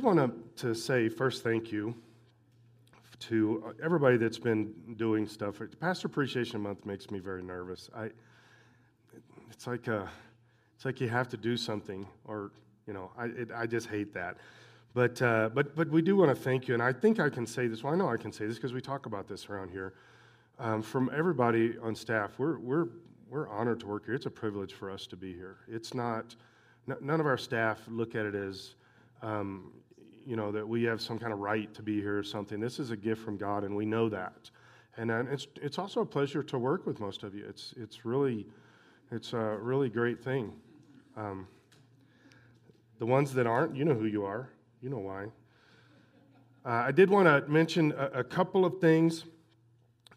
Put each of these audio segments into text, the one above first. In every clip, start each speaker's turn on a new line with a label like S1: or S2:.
S1: I want to say first thank you to everybody that's been doing stuff. Pastor Appreciation Month makes me very nervous. I, it's like a, it's like you have to do something, or you know, I, it, I just hate that. But, uh, but, but we do want to thank you, and I think I can say this. Well, I know I can say this because we talk about this around here. Um, from everybody on staff, we're, we're, we're honored to work here. It's a privilege for us to be here. It's not, n- none of our staff look at it as, um, you know, that we have some kind of right to be here or something. This is a gift from God, and we know that. And uh, it's, it's also a pleasure to work with most of you. It's, it's, really, it's a really great thing. Um, the ones that aren't, you know who you are. You know why. Uh, I did want to mention a, a, couple of things.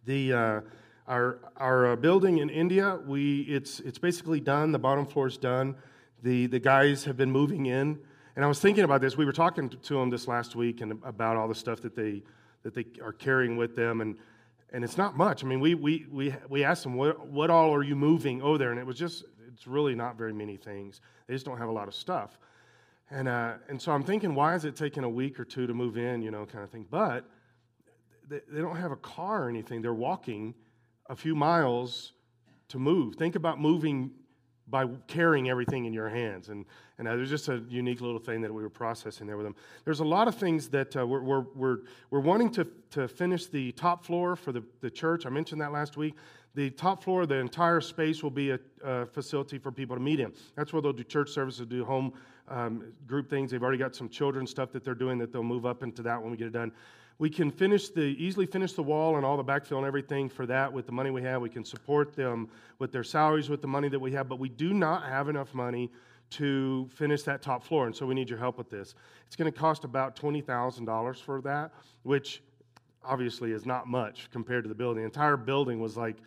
S1: The, uh, our our uh, building in India, we, it's, it's basically done. The bottom floor is done. The, the guys have been moving in. And I was thinking about this. We were talking to them this last week and about all the stuff that they that they are carrying with them, and and it's not much. I mean, we we we we asked them what what all are you moving over there, and it was just it's really not very many things. They just don't have a lot of stuff, and uh, and so I'm thinking, why is it taking a week or two to move in, you know, kind of thing. But they, they don't have a car or anything. They're walking a few miles to move. Think about moving by carrying everything in your hands. And, and uh, there's just a unique little thing that we were processing there with them. There's a lot of things that uh, we're, we're, we're, we're wanting to, to finish the top floor for the, the church. I mentioned that last week. The top floor, the entire space will be a, a facility for people to meet in. That's where they'll do church services, do home um, group things. They've already got some children stuff that they're doing that they'll move up into that when we get it done we can finish the easily finish the wall and all the backfill and everything for that with the money we have. We can support them with their salaries with the money that we have, but we do not have enough money to finish that top floor, and so we need your help with this. It's going to cost about twenty thousand dollars for that, which obviously is not much compared to the building. The entire building was like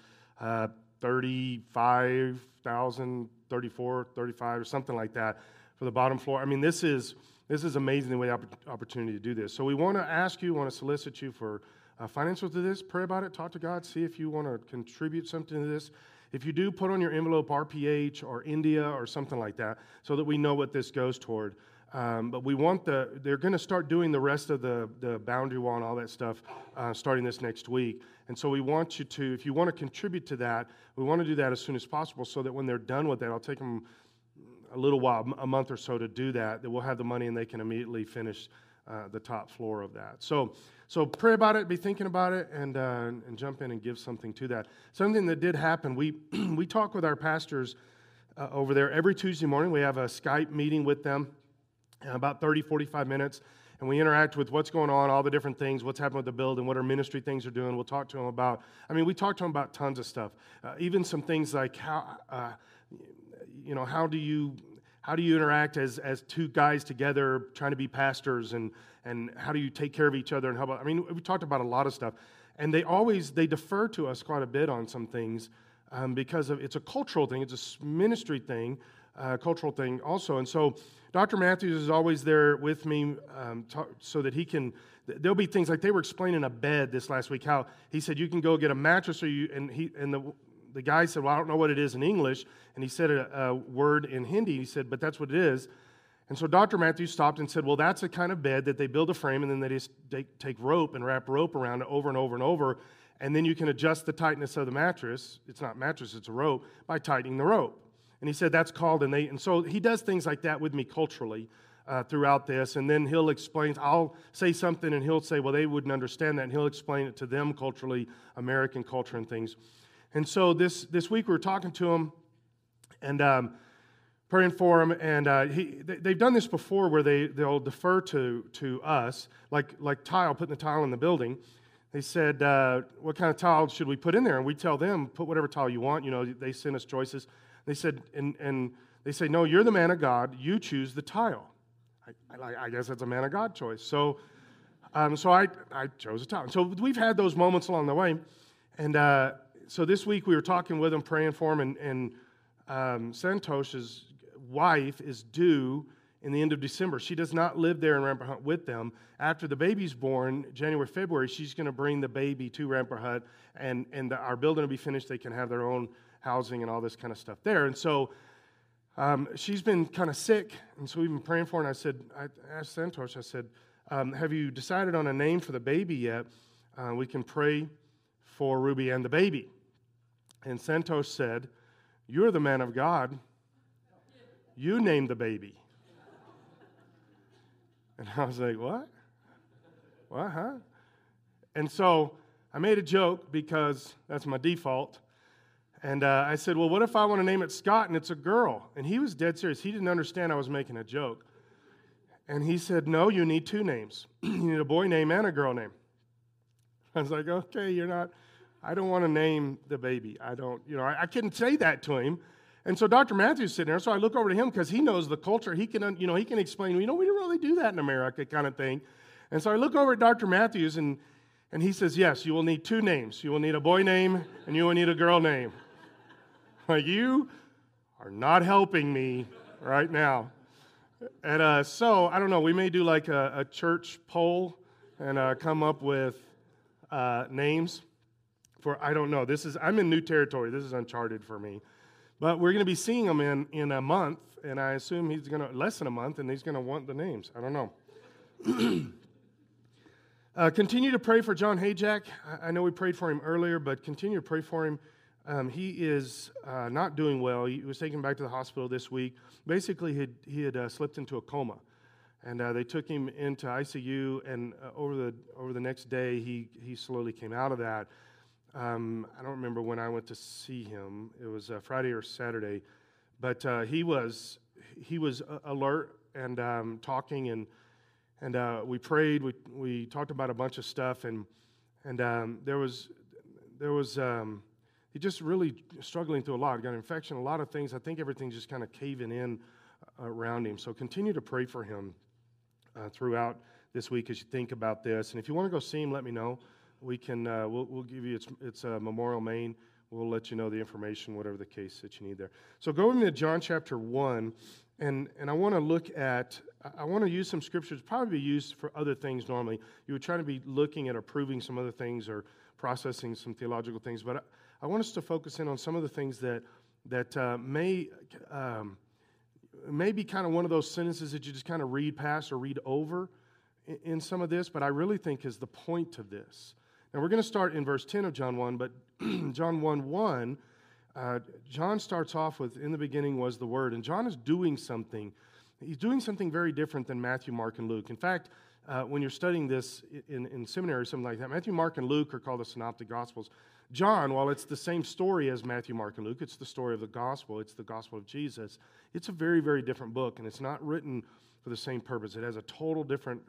S1: uh, 35,000, 34, 35, or something like that for the bottom floor. I mean, this is this is amazing the way opportunity to do this. So we want to ask you, want to solicit you for uh, financial to this. Pray about it. Talk to God. See if you want to contribute something to this. If you do, put on your envelope RPH or India or something like that, so that we know what this goes toward. Um, but we want the, they're going to start doing the rest of the, the boundary wall and all that stuff uh, starting this next week. And so we want you to, if you want to contribute to that, we want to do that as soon as possible so that when they're done with that, I'll take them a little while, a month or so to do that, that we'll have the money and they can immediately finish uh, the top floor of that. So, so pray about it, be thinking about it, and, uh, and jump in and give something to that. Something that did happen, we, we talk with our pastors uh, over there every Tuesday morning. We have a Skype meeting with them, about 30, 45 minutes, and we interact with what's going on, all the different things, what's happening with the building, what our ministry things are doing. We'll talk to them about, I mean, we talk to them about tons of stuff, uh, even some things like how uh, you know, how do you how do you interact as, as two guys together trying to be pastors and, and how do you take care of each other and how about i mean we talked about a lot of stuff. And they always they defer to us quite a bit on some things um, because of it's a cultural thing it's a ministry thing uh, cultural thing also. And so dr matthews is always there with me um, so that he can there'll be things like they were explaining a bed this last week how he said you can go get a mattress or you and he and the the guy said, Well, I don't know what it is in English. And he said a, a word in Hindi. He said, But that's what it is. And so Dr. Matthews stopped and said, Well, that's a kind of bed that they build a frame and then they just take rope and wrap rope around it over and over and over. And then you can adjust the tightness of the mattress. It's not mattress, it's a rope, by tightening the rope. And he said that's called, and they, and so he does things like that with me culturally uh, throughout this. And then he'll explain, I'll say something and he'll say, well, they wouldn't understand that. And he'll explain it to them culturally, American culture and things. And so this, this week we were talking to him and um, praying for him. And uh, he, they, have done this before where they, they'll defer to, to us, like, like tile, putting the tile in the building. They said, uh, What kind of tile should we put in there? And we tell them, Put whatever tile you want. You know, they send us choices. They said, and, and they say, No, you're the man of God. You choose the tile. I, I, I guess that's a man of God choice. So, um, so I, I chose a tile. So we've had those moments along the way. And, uh, so this week we were talking with him, praying for him, and, and um, Santosh's wife is due in the end of December. She does not live there in Rampurhat with them. After the baby's born, January, February, she's going to bring the baby to Rampurhat, and, and the, our building will be finished. They can have their own housing and all this kind of stuff there. And so um, she's been kind of sick, and so we've been praying for her. And I said, I asked Santosh, I said, um, Have you decided on a name for the baby yet? Uh, we can pray for Ruby and the baby. And Santosh said, You're the man of God. You named the baby. And I was like, What? What, huh? And so I made a joke because that's my default. And uh, I said, Well, what if I want to name it Scott and it's a girl? And he was dead serious. He didn't understand I was making a joke. And he said, No, you need two names. you need a boy name and a girl name. I was like, Okay, you're not, I don't want to name the baby. I don't, you know, I, I couldn't say that to him. And so Dr. Matthews sitting there, so I look over to him because he knows the culture. He can, you know, he can explain, you know, we don't really do that in America kind of thing. And so I look over at Dr. Matthews and, and he says, Yes, you will need two names. You will need a boy name and you will need a girl name. you are not helping me right now. And uh, so, I don't know, we may do like a, a church poll and uh, come up with uh, names for, I don't know. This is, I'm in new territory. This is uncharted for me. But we're going to be seeing him in, in a month, and I assume he's going to, less than a month, and he's going to want the names. I don't know. uh, continue to pray for John Hayjack. I, I know we prayed for him earlier, but continue to pray for him. Um, he is uh, not doing well. He was taken back to the hospital this week. Basically, he had, he had uh, slipped into a coma, and uh, they took him into ICU. And uh, over the over the next day, he he slowly came out of that. Um, I don't remember when I went to see him. It was uh, Friday or Saturday, but uh, he was he was alert and um, talking, and and we prayed. We we talked about a bunch of stuff, and and um, there was there was. Um, he's just really struggling through a lot. Got an infection, a lot of things. I think everything's just kind of caving in uh, around him. So continue to pray for him uh, throughout this week as you think about this. And if you want to go see him, let me know. We can. Uh, we'll, we'll give you. It's it's uh, Memorial Main. We'll let you know the information, whatever the case that you need there. So go into John chapter one, and and I want to look at. I want to use some scriptures, probably used for other things normally. You would try to be looking at or proving some other things or processing some theological things, but. I, I want us to focus in on some of the things that, that uh, may, um, may be kind of one of those sentences that you just kind of read past or read over in some of this, but I really think is the point of this. Now, we're going to start in verse 10 of John 1, but John 1 1, uh, John starts off with, In the beginning was the Word. And John is doing something. He's doing something very different than Matthew, Mark, and Luke. In fact, uh, when you're studying this in, in seminary or something like that, Matthew, Mark, and Luke are called the Synoptic Gospels. John, while it's the same story as Matthew, Mark, and Luke, it's the story of the gospel, it's the gospel of Jesus. It's a very, very different book, and it's not written for the same purpose. It has a total different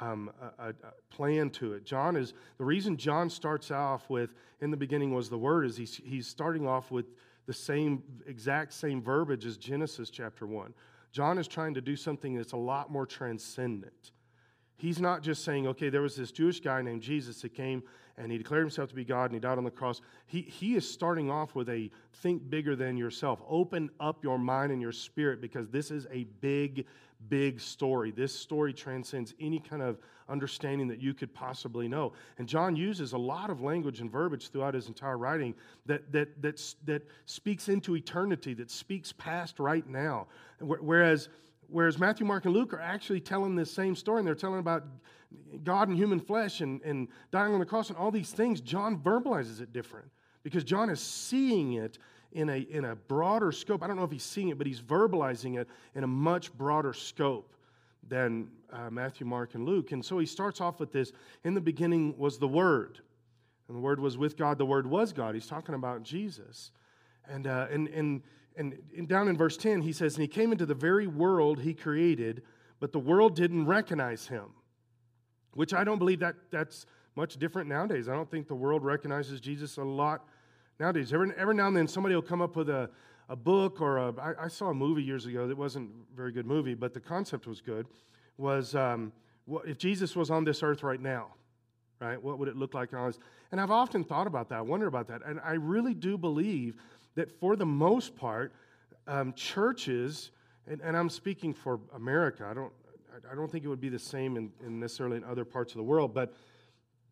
S1: um, a, a plan to it. John is the reason John starts off with "in the beginning was the Word" is he's, he's starting off with the same exact same verbiage as Genesis chapter one. John is trying to do something that's a lot more transcendent. He's not just saying, okay, there was this Jewish guy named Jesus that came and he declared himself to be God and he died on the cross. He, he is starting off with a think bigger than yourself. Open up your mind and your spirit because this is a big, big story. This story transcends any kind of understanding that you could possibly know. And John uses a lot of language and verbiage throughout his entire writing that, that, that, that speaks into eternity, that speaks past right now. Whereas Whereas Matthew, Mark, and Luke are actually telling this same story, and they're telling about God in human flesh and, and dying on the cross and all these things, John verbalizes it different because John is seeing it in a, in a broader scope. I don't know if he's seeing it, but he's verbalizing it in a much broader scope than uh, Matthew, Mark, and Luke. And so he starts off with this In the beginning was the Word, and the Word was with God, the Word was God. He's talking about Jesus. And, uh, and, and, and down in verse 10, he says, And he came into the very world he created, but the world didn't recognize him which I don't believe that that's much different nowadays. I don't think the world recognizes Jesus a lot nowadays. Every, every now and then somebody will come up with a, a book or a, I, I saw a movie years ago that wasn't a very good movie, but the concept was good, was um, what, if Jesus was on this earth right now, right, what would it look like? And, and I've often thought about that, wondered about that. And I really do believe that for the most part, um, churches, and, and I'm speaking for America, I don't, I don't think it would be the same in, in necessarily in other parts of the world, but,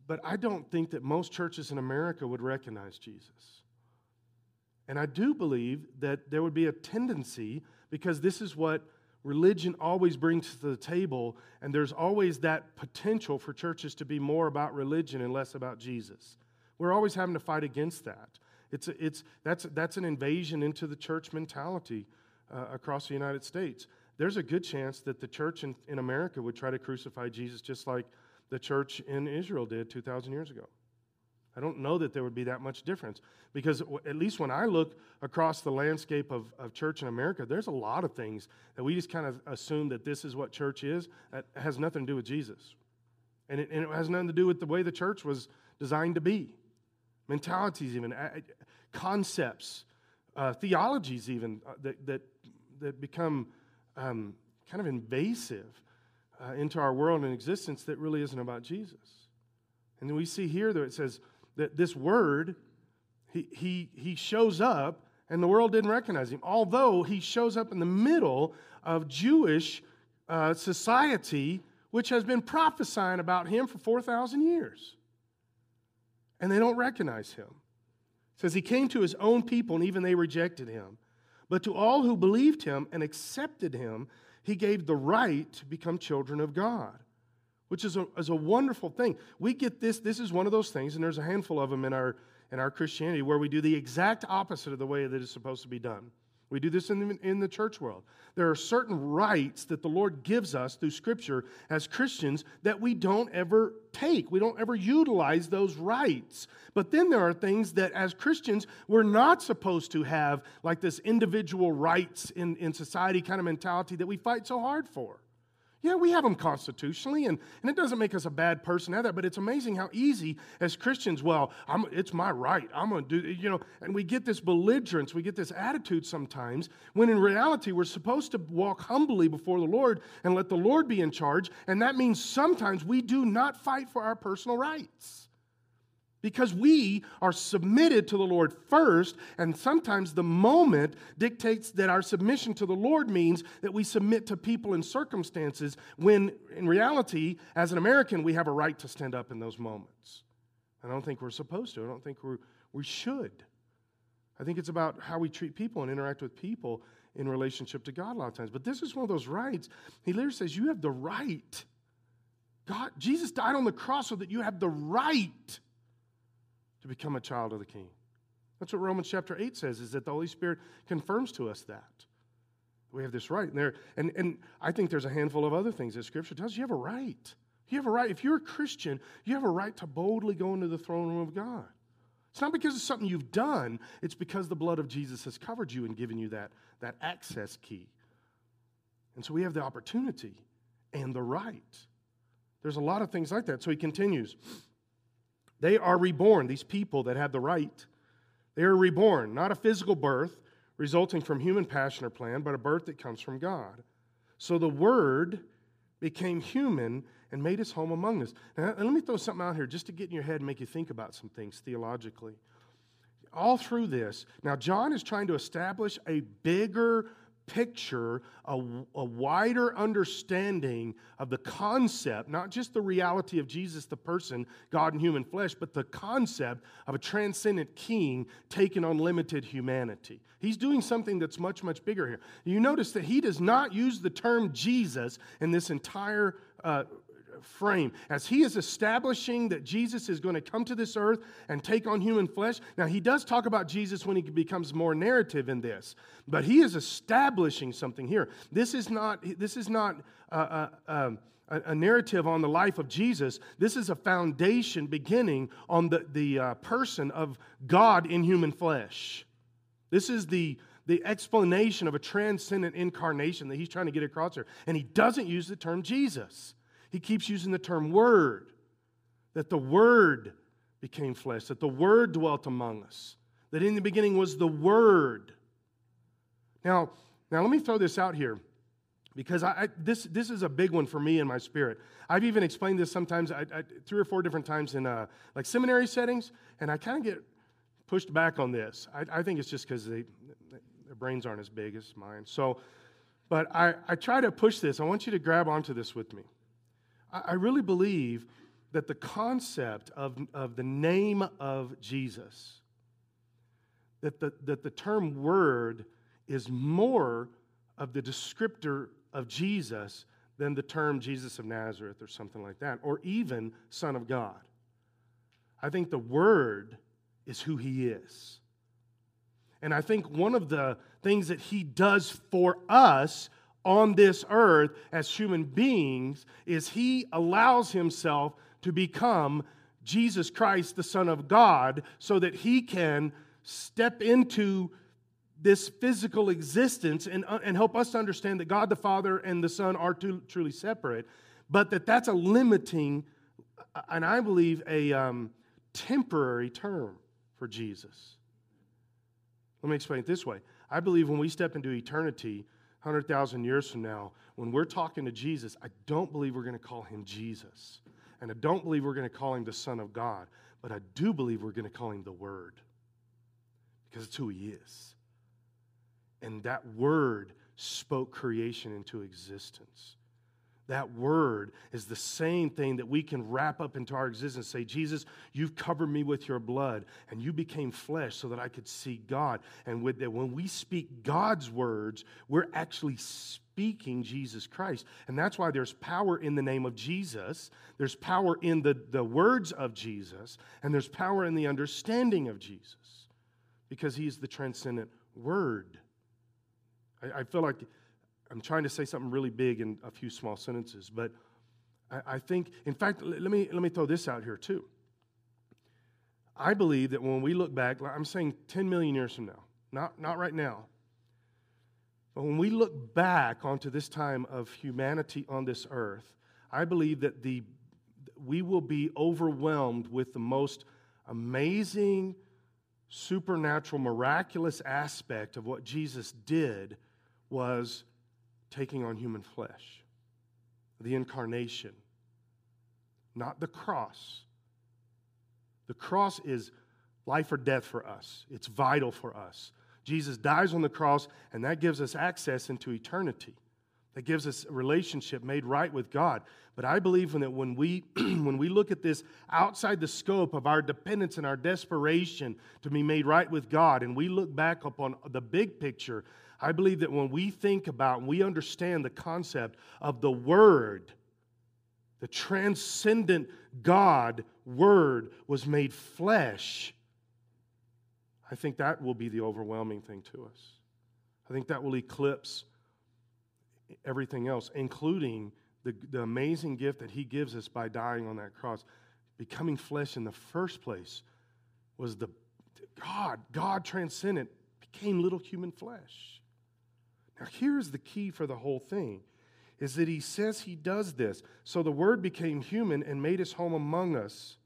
S1: but I don't think that most churches in America would recognize Jesus. And I do believe that there would be a tendency because this is what religion always brings to the table, and there's always that potential for churches to be more about religion and less about Jesus. We're always having to fight against that. It's, it's, that's, that's an invasion into the church mentality uh, across the United States. There's a good chance that the church in, in America would try to crucify Jesus just like the church in Israel did 2,000 years ago. I don't know that there would be that much difference because, at least when I look across the landscape of, of church in America, there's a lot of things that we just kind of assume that this is what church is. That has nothing to do with Jesus. And it, and it has nothing to do with the way the church was designed to be. Mentalities, even, concepts, uh, theologies, even, uh, that, that, that become um, kind of invasive uh, into our world and existence that really isn't about Jesus. And then we see here that it says that this word, he, he, he shows up and the world didn't recognize him, although he shows up in the middle of Jewish uh, society, which has been prophesying about him for 4,000 years. And they don't recognize him. It says he came to his own people, and even they rejected him. But to all who believed him and accepted him, he gave the right to become children of God, which is a, is a wonderful thing. We get this, this is one of those things, and there's a handful of them in our, in our Christianity where we do the exact opposite of the way that it's supposed to be done. We do this in the, in the church world. There are certain rights that the Lord gives us through Scripture as Christians that we don't ever take. We don't ever utilize those rights. But then there are things that as Christians we're not supposed to have, like this individual rights in, in society kind of mentality that we fight so hard for. Yeah, we have them constitutionally, and, and it doesn't make us a bad person at that, but it's amazing how easy as Christians, well, I'm, it's my right. I'm going to do, you know, and we get this belligerence, we get this attitude sometimes, when in reality we're supposed to walk humbly before the Lord and let the Lord be in charge, and that means sometimes we do not fight for our personal rights because we are submitted to the Lord first, and sometimes the moment dictates that our submission to the Lord means that we submit to people and circumstances, when in reality, as an American, we have a right to stand up in those moments. I don't think we're supposed to, I don't think we're, we should. I think it's about how we treat people and interact with people in relationship to God a lot of times. But this is one of those rights. He literally says, You have the right. God, Jesus died on the cross so that you have the right to become a child of the King. That's what Romans chapter 8 says, is that the Holy Spirit confirms to us that. We have this right. And, there, and, and I think there's a handful of other things that Scripture tells you. You have a right. You have a right. If you're a Christian, you have a right to boldly go into the throne room of God. It's not because it's something you've done, it's because the blood of Jesus has covered you and given you that, that access key. And so we have the opportunity and the right. There's a lot of things like that. So he continues. They are reborn, these people that have the right. They are reborn, not a physical birth resulting from human passion or plan, but a birth that comes from God. So the Word became human and made his home among us. Now, let me throw something out here just to get in your head and make you think about some things theologically. All through this, now John is trying to establish a bigger picture, a, a, wider understanding of the concept, not just the reality of Jesus, the person, God in human flesh, but the concept of a transcendent king taking on limited humanity. He's doing something that's much, much bigger here. You notice that he does not use the term Jesus in this entire uh, frame. As he is establishing that Jesus is going to come to this earth and take on human flesh. Now, he does talk about Jesus when he becomes more narrative in this, but he is establishing something here. This is not, this is not uh, uh, um, a, narrative on the life of Jesus. This is a foundation beginning on the, the uh, person of God in human flesh. This is the the explanation of a transcendent incarnation that he's trying to get across here. And he doesn't use the term Jesus he keeps using the term word, that the word became flesh, that the word dwelt among us, that in the beginning was the word. Now, now let me throw this out here because I, I, this, this is a big one for me in my spirit. I've even explained this sometimes, I, three or four different times in uh, like seminary settings, and I kind of get pushed back on this. I, think it's just because their brains aren't as big as mine. So, but I, I try to push this. I want you to grab onto this with me. I really believe that the concept of, of the name of Jesus, that the, that the term word is more of the descriptor of Jesus than the term Jesus of Nazareth or something like that, or even Son of God. I think the Word is who He is. And I think one of the things that He does for us on this earth as human beings is He allows Himself to become Jesus Christ, the Son of God, so that He can step into this physical existence and, uh, and help us understand that God the Father and the Son are two, truly separate, but that that's a limiting, uh, and I believe a um, temporary term for Jesus. Let me explain it this way. I believe when we step into eternity, 100,000 years from now, when we're talking to Jesus, I don't believe we're going to call him Jesus. And I don't believe we're going to call him the Son of God. But I do believe we're going to call him the Word because it's who he is. And that word spoke creation into existence. That word is the same thing that we can wrap up into our existence. Say, Jesus, you've covered me with your blood, and you became flesh so that I could see God. And with that, when we speak God's words, we're actually speaking Jesus Christ. And that's why there's power in the name of Jesus, there's power in the, the words of Jesus, and there's power in the understanding of Jesus because he's the transcendent word. I, I, feel like I'm trying to say something really big in a few small sentences, but I, I think, in fact, let me, let me throw this out here too. I believe that when we look back, I'm saying 10 million years from now, not, not right now, but when we look back onto this time of humanity on this earth, I believe that the, we will be overwhelmed with the most amazing, supernatural, miraculous aspect of what Jesus did was taking on human flesh, the incarnation, not the cross. The cross is life or death for us, it's vital for us. Jesus dies on the cross, and that gives us access into eternity. That gives us a relationship made right with God. But I believe that when we, when we look at this outside the scope of our dependence and our desperation to be made right with God, and we look back upon the big picture, I believe that when we think about and we understand the concept of the Word, the transcendent God Word was made flesh I think that will be the overwhelming thing to us. I think that will eclipse everything else, including the, the amazing gift that He gives us by dying on that cross. Becoming flesh in the first place was the God, God transcendent, became little human flesh. Now, here's the key for the whole thing is that he says he does this. So the word became human and made his home among us.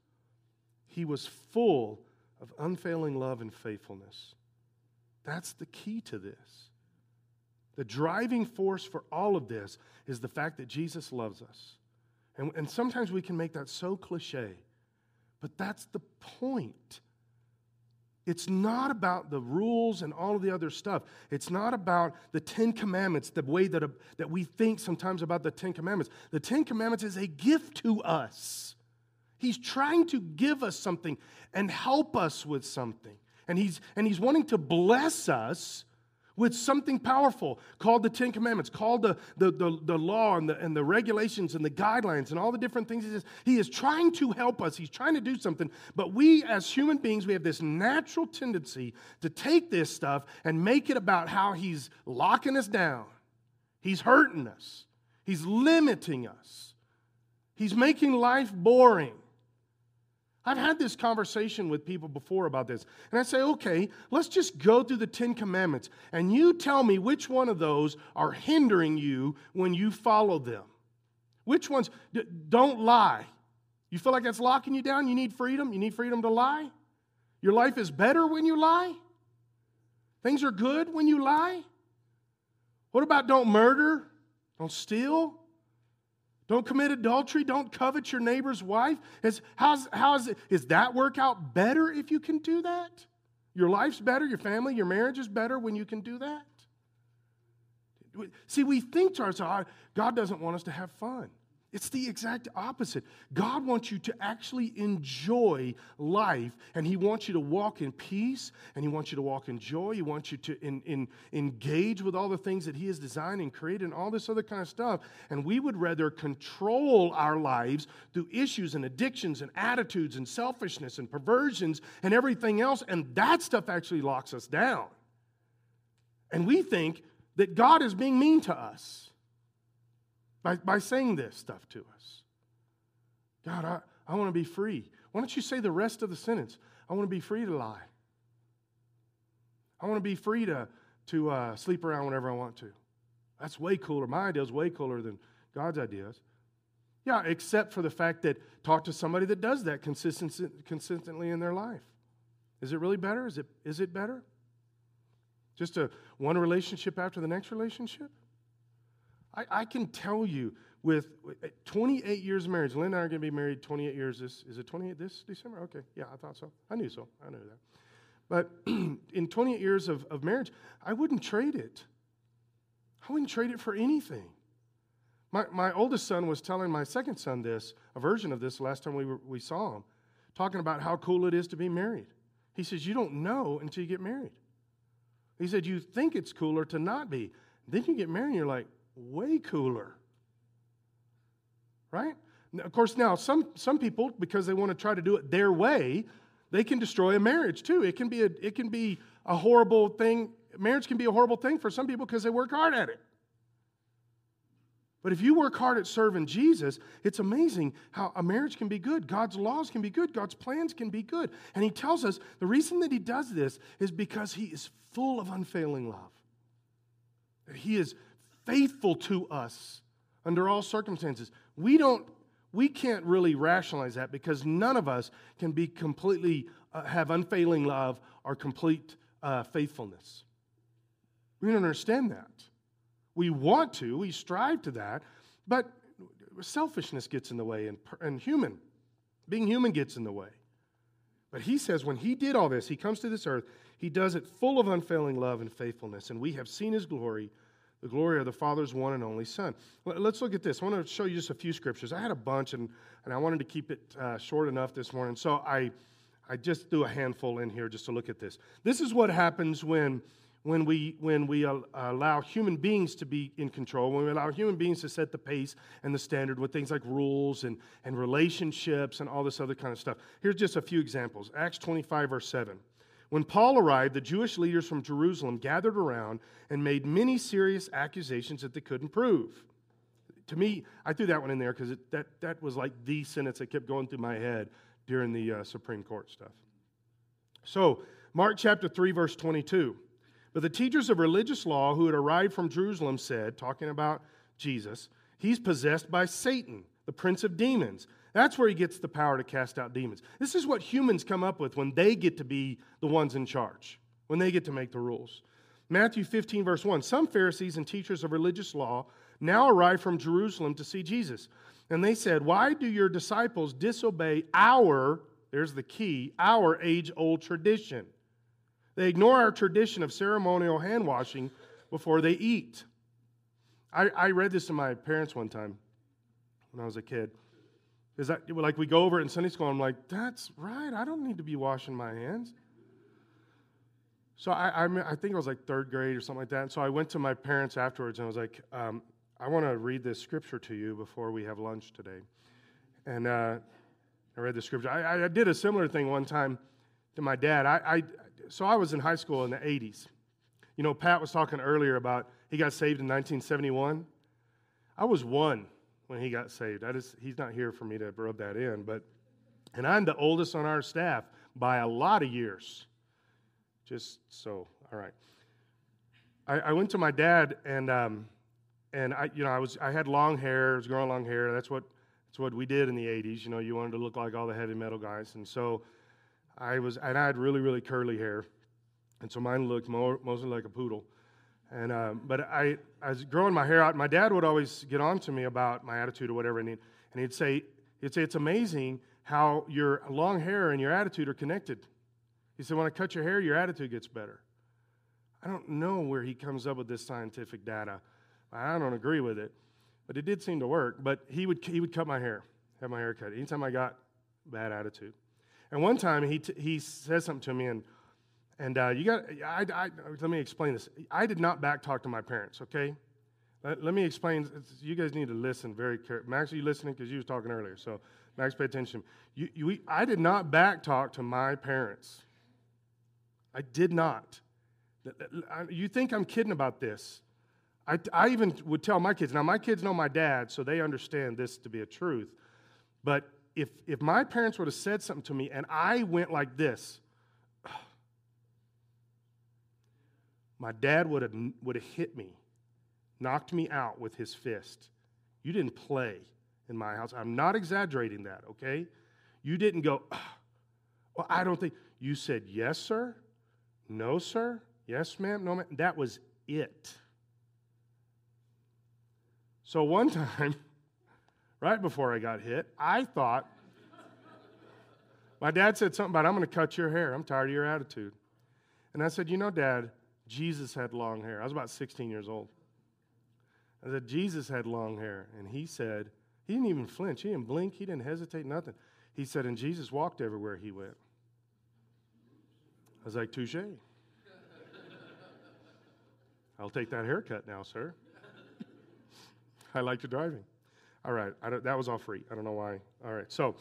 S1: He was full of unfailing love and faithfulness. That's the key to this. The driving force for all of this is the fact that Jesus loves us. And, and sometimes we can make that so cliche, but that's the point. It's not about the rules and all of the other stuff. It's not about the Ten Commandments, the way that, a, that we think sometimes about the Ten Commandments. The Ten Commandments is a gift to us. He's trying to give us something and help us with something. And he's, and he's wanting to bless us with something powerful called the Ten Commandments, called the, the, the, the, law and the, and the regulations and the guidelines and all the different things. He, says, he is trying to help us. He's trying to do something. But we, as human beings, we have this natural tendency to take this stuff and make it about how he's locking us down. He's hurting us. He's limiting us. He's making life boring. I've had this conversation with people before about this. And I say, okay, let's just go through the Ten Commandments. And you tell me which one of those are hindering you when you follow them. Which ones? Don't lie. You feel like that's locking you down? You need freedom? You need freedom to lie? Your life is better when you lie? Things are good when you lie? What about don't murder? Don't steal? Don't commit adultery. Don't covet your neighbor's wife. Is, how's, how's it, is that work out better if you can do that? Your life's better, your family, your marriage is better when you can do that. See, we think to ourselves, ah, God doesn't want us to have fun. It's the exact opposite. God wants you to actually enjoy life, and He wants you to walk in peace, and He wants you to walk in joy. He wants you to in, in, engage with all the things that He has designed and created, and all this other kind of stuff. And we would rather control our lives through issues and addictions and attitudes and selfishness and perversions and everything else, and that stuff actually locks us down. And we think that God is being mean to us by, by saying this stuff to us. God, I, I want to be free. Why don't you say the rest of the sentence? I want to be free to lie. I want to be free to, to uh, sleep around whenever I want to. That's way cooler. My idea is way cooler than God's ideas. Yeah, except for the fact that talk to somebody that does that consistently in their life. Is it really better? Is it, is it better? Just a one relationship after the next relationship? I, I can tell you with 28 years of marriage, Lynn and I are going to be married 28 years. This is it 28 this December? Okay, yeah, I thought so. I knew so. I knew that. But in 28 years of, of marriage, I wouldn't trade it. I wouldn't trade it for anything. My, my oldest son was telling my second son this, a version of this, last time we, were, we saw him, talking about how cool it is to be married. He says, You don't know until you get married. He said, You think it's cooler to not be. Then you get married and you're like, way cooler. Right? Of course, now some, some people, because they want to try to do it their way, they can destroy a marriage too. It can be a, it can be a horrible thing. Marriage can be a horrible thing for some people because they work hard at it. But if you work hard at serving Jesus, it's amazing how a marriage can be good. God's laws can be good. God's plans can be good. And He tells us the reason that He does this is because He is full of unfailing love. He is faithful to us under all circumstances. We don't we can't really rationalize that because none of us can be completely uh, have unfailing love or complete uh, faithfulness. We don't understand that. We want to, we strive to that, but selfishness gets in the way and, and human, being human gets in the way. But he says when he did all this, he comes to this earth, he does it full of unfailing love and faithfulness, and we have seen his glory the glory of the Father's one and only Son. Let's look at this. I want to show you just a few scriptures. I had a bunch, and, and I wanted to keep it uh, short enough this morning, so I, I just threw a handful in here just to look at this. This is what happens when, when we, when we allow human beings to be in control, when we allow human beings to set the pace and the standard with things like rules and, and relationships and all this other kind of stuff. Here's just a few examples Acts 25, verse 7. When Paul arrived, the Jewish leaders from Jerusalem gathered around and made many serious accusations that they couldn't prove. To me, I threw that one in there because that, that was like the sentence that kept going through my head during the uh, Supreme Court stuff. So, Mark chapter 3, verse 22. But the teachers of religious law who had arrived from Jerusalem said, talking about Jesus, he's possessed by Satan, the prince of demons. That's where he gets the power to cast out demons. This is what humans come up with when they get to be the ones in charge, when they get to make the rules. Matthew 15, verse 1 Some Pharisees and teachers of religious law now arrived from Jerusalem to see Jesus. And they said, Why do your disciples disobey our, there's the key, our age old tradition? They ignore our tradition of ceremonial hand washing before they eat. I, I read this to my parents one time when I was a kid. Is that like we go over it in Sunday school? I'm like, that's right. I don't need to be washing my hands. So I, I, I think it was like third grade or something like that. And so I went to my parents afterwards and I was like, um, I want to read this scripture to you before we have lunch today. And uh, I read the scripture. I, I, did a similar thing one time to my dad. I, I, so I was in high school in the 80s. You know, Pat was talking earlier about he got saved in 1971. I was one when he got saved. I just, he's not here for me to rub that in, but, and I'm the oldest on our staff by a lot of years. Just so, all right. I, I went to my dad and, um, and I, you know, I was, I had long hair, I was growing long hair. That's what, that's what we did in the 80s. You know, you wanted to look like all the heavy metal guys. And so I was, and I had really, really curly hair. And so mine looked more, mostly like a poodle. And uh, but I, I was growing my hair out. My dad would always get on to me about my attitude or whatever, and he'd, and he'd say, he'd say, it's amazing how your long hair and your attitude are connected. He said, when I cut your hair, your attitude gets better. I don't know where he comes up with this scientific data. I don't agree with it. but it did seem to work. But he would, he would cut my hair, have my hair cut. Anytime I got bad attitude. And one time he, t- he says something to me, and, and uh, you got, I, I, let me explain this. I did not back talk to my parents, okay? Let, let me explain. You guys need to listen very carefully. Max, are you listening? Because you was talking earlier. So, Max, pay attention. You, you, I did not back talk to my parents. I did not. You think I'm kidding about this? I, I even would tell my kids. Now, my kids know my dad, so they understand this to be a truth. But if, if my parents would have said something to me and I went like this, my dad would have, would have hit me, knocked me out with his fist. You didn't play in my house. I'm not exaggerating that, okay? You didn't go, well, I don't think. You said, yes, sir. No, sir. Yes, ma'am. No, ma'am. That was it. So one time, right before I got hit, I thought, my dad said something about, I'm going to cut your hair. I'm tired of your attitude. And I said, You know, Dad, Jesus had long hair. I was about 16 years old. I said, Jesus had long hair. And he said, He didn't even flinch. He didn't blink. He didn't hesitate, nothing. He said, And Jesus walked everywhere he went. I was like, Touche. I'll take that haircut now, sir. I like your driving. All right, that was all free. I don't know why. All right, so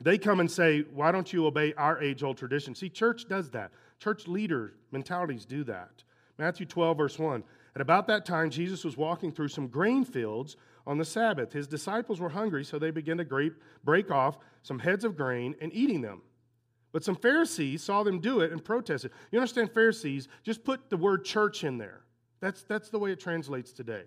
S1: they come and say, Why don't you obey our age old tradition? See, church does that. Church leader mentalities do that. Matthew 12, verse 1. At about that time, Jesus was walking through some grain fields on the Sabbath. His disciples were hungry, so they began to break off some heads of grain and eating them. But some Pharisees saw them do it and protested. You understand, Pharisees, just put the word church in there. That's, that's the way it translates today.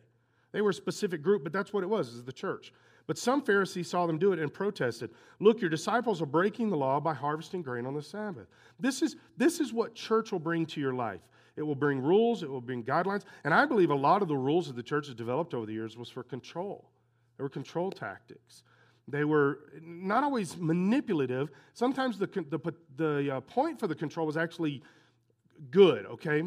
S1: They were a specific group, but that's what it was, is the church. But some Pharisees saw them do it and protested. Look, your disciples are breaking the law by harvesting grain on the Sabbath. This is, this is what church will bring to your life. It will bring rules, it will bring guidelines. And I believe a lot of the rules that the church has developed over the years was for control. They were control tactics. They were not always manipulative. Sometimes the, the, the uh, point for the control was actually good, okay?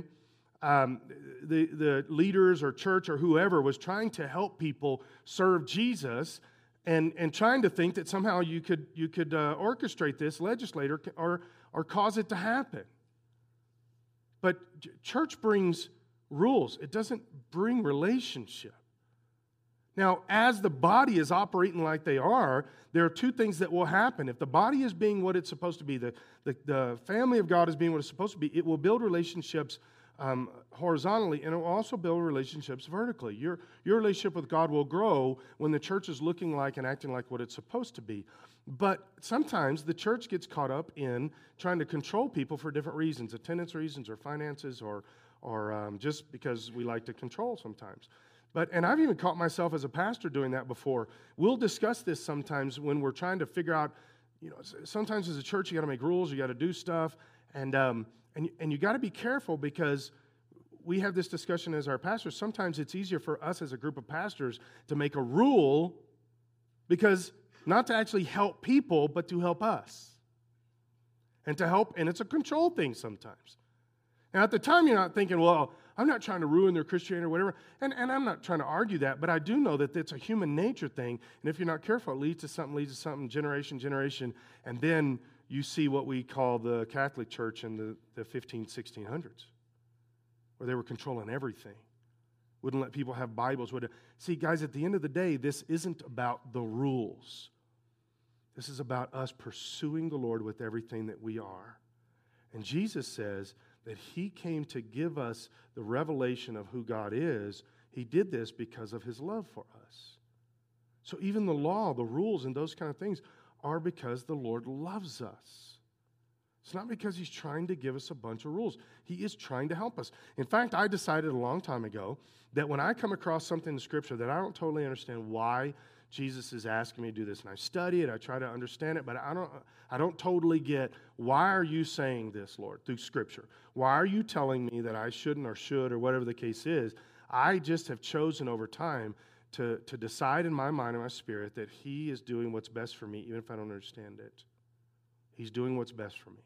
S1: Um, the, the leaders or church or whoever was trying to help people serve Jesus and, and trying to think that somehow you could, you could uh, orchestrate this, legislate, or, or, or cause it to happen. But church brings rules, it doesn't bring relationship. Now, as the body is operating like they are, there are two things that will happen. If the body is being what it's supposed to be, the, the, the family of God is being what it's supposed to be, it will build relationships um, horizontally and it will also build relationships vertically. Your, your relationship with God will grow when the church is looking like and acting like what it's supposed to be. But sometimes the church gets caught up in trying to control people for different reasons attendance reasons or finances or, or um, just because we like to control sometimes. But, and I've even caught myself as a pastor doing that before. We'll discuss this sometimes when we're trying to figure out, you know, sometimes as a church, you got to make rules, you got to do stuff, and, um, and, and you got to be careful because we have this discussion as our pastors. Sometimes it's easier for us as a group of pastors to make a rule because not to actually help people, but to help us. And to help, and it's a control thing sometimes. Now, at the time, you're not thinking, well, I'm not trying to ruin their Christianity or whatever. And, and I'm not trying to argue that, but I do know that it's a human nature thing. And if you're not careful, it leads to something, leads to something, generation, generation. And then you see what we call the Catholic Church in the, the 15, 1600s, where they were controlling everything. Wouldn't let people have Bibles. Would see, guys, at the end of the day, this isn't about the rules. This is about us pursuing the Lord with everything that we are. And Jesus says, that he came to give us the revelation of who God is, he did this because of his love for us. So even the law, the rules, and those kind of things are because the Lord loves us. It's not because he's trying to give us a bunch of rules. He is trying to help us. In fact, I decided a long time ago that when I come across something in Scripture that I don't totally understand why Jesus is asking me to do this. And I study it, I try to understand it, but I don't, I don't totally get why are you saying this, Lord, through Scripture? Why are you telling me that I shouldn't or should or whatever the case is? I just have chosen over time to, to decide in my mind and my spirit that He is doing what's best for me, even if I don't understand it. He's doing what's best for me.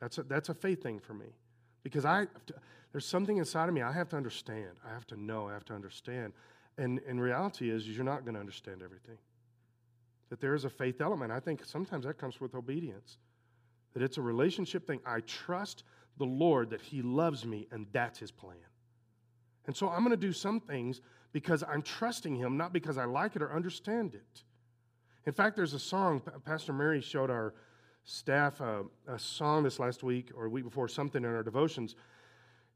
S1: That's a, that's a faith thing for me. Because I, there's something inside of me I have to understand. I have to know. I have to understand. And, and reality is, you're not going to understand everything. That there is a faith element. I think sometimes that comes with obedience. That it's a relationship thing. I trust the Lord that He loves me, and that's His plan. And so I'm going to do some things because I'm trusting Him, not because I like it or understand it. In fact, there's a song, Pastor Mary showed our staff a, a song this last week or week before, something in our devotions.